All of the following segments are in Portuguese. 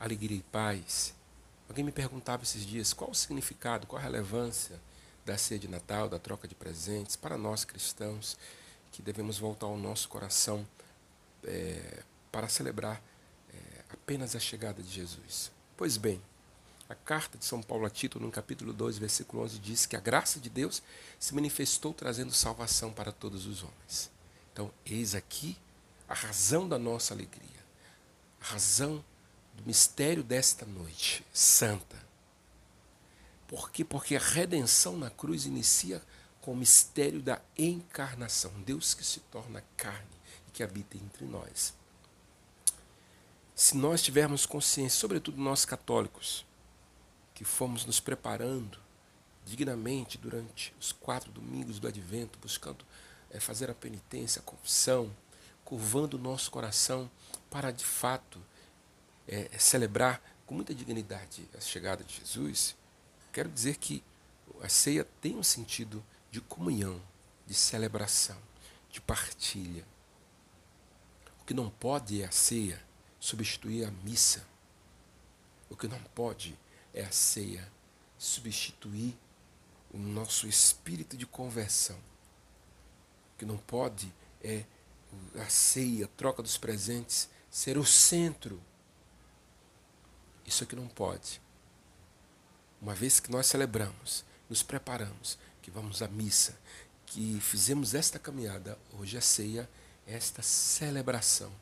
alegria e paz. Alguém me perguntava esses dias qual o significado, qual a relevância da ceia de Natal, da troca de presentes para nós cristãos, que devemos voltar ao nosso coração é, para celebrar é, apenas a chegada de Jesus. Pois bem, a carta de São Paulo a Tito, no capítulo 2, versículo 11, diz que a graça de Deus se manifestou trazendo salvação para todos os homens. Então, eis aqui a razão da nossa alegria, a razão do mistério desta noite santa. Por quê? Porque a redenção na cruz inicia com o mistério da encarnação, Deus que se torna carne e que habita entre nós. Se nós tivermos consciência, sobretudo nós católicos, que fomos nos preparando dignamente durante os quatro domingos do advento, buscando é, fazer a penitência, a confissão, curvando o nosso coração para de fato é, celebrar com muita dignidade a chegada de Jesus, quero dizer que a ceia tem um sentido de comunhão, de celebração, de partilha. O que não pode é a ceia substituir a missa. O que não pode é a ceia substituir o nosso espírito de conversão. O que não pode é a ceia, a troca dos presentes, ser o centro isso aqui não pode. Uma vez que nós celebramos, nos preparamos, que vamos à missa, que fizemos esta caminhada, hoje a ceia, esta celebração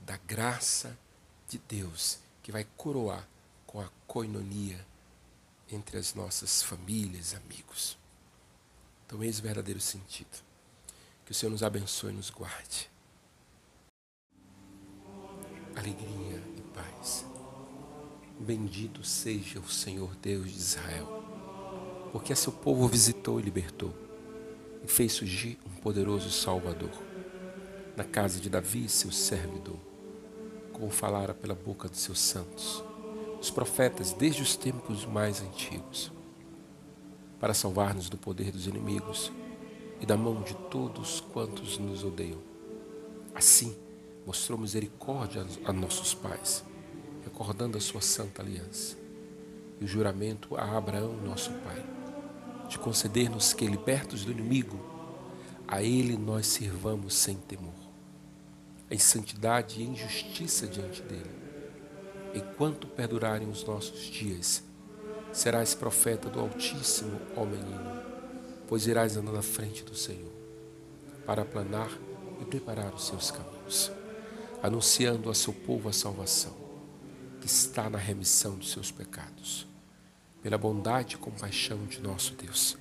da graça de Deus que vai coroar com a coinonia entre as nossas famílias, amigos. Então, eis o verdadeiro sentido. Que o Senhor nos abençoe e nos guarde. Alegria. Bendito seja o Senhor Deus de Israel, porque a seu povo visitou e libertou, e fez surgir um poderoso Salvador, na casa de Davi, seu servidor, como falara pela boca dos seus santos, os profetas desde os tempos mais antigos, para salvar-nos do poder dos inimigos e da mão de todos quantos nos odeiam. Assim, mostrou misericórdia a nossos pais recordando a sua santa aliança e o juramento a Abraão, nosso pai, de conceder-nos que, libertos do inimigo, a ele nós sirvamos sem temor, em santidade e em justiça diante dele. Enquanto perdurarem os nossos dias, serás profeta do Altíssimo, ó menino, pois irás andando à frente do Senhor, para aplanar e preparar os seus caminhos, anunciando a seu povo a salvação que está na remissão dos seus pecados. Pela bondade e compaixão de nosso Deus,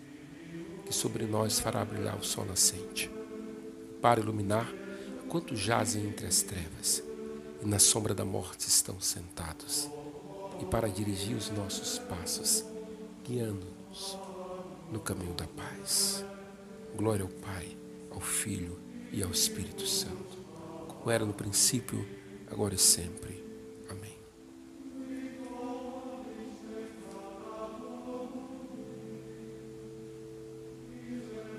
que sobre nós fará brilhar o sol nascente, para iluminar quantos jazem entre as trevas e na sombra da morte estão sentados, e para dirigir os nossos passos, guiando-nos no caminho da paz. Glória ao Pai, ao Filho e ao Espírito Santo, como era no princípio, agora e sempre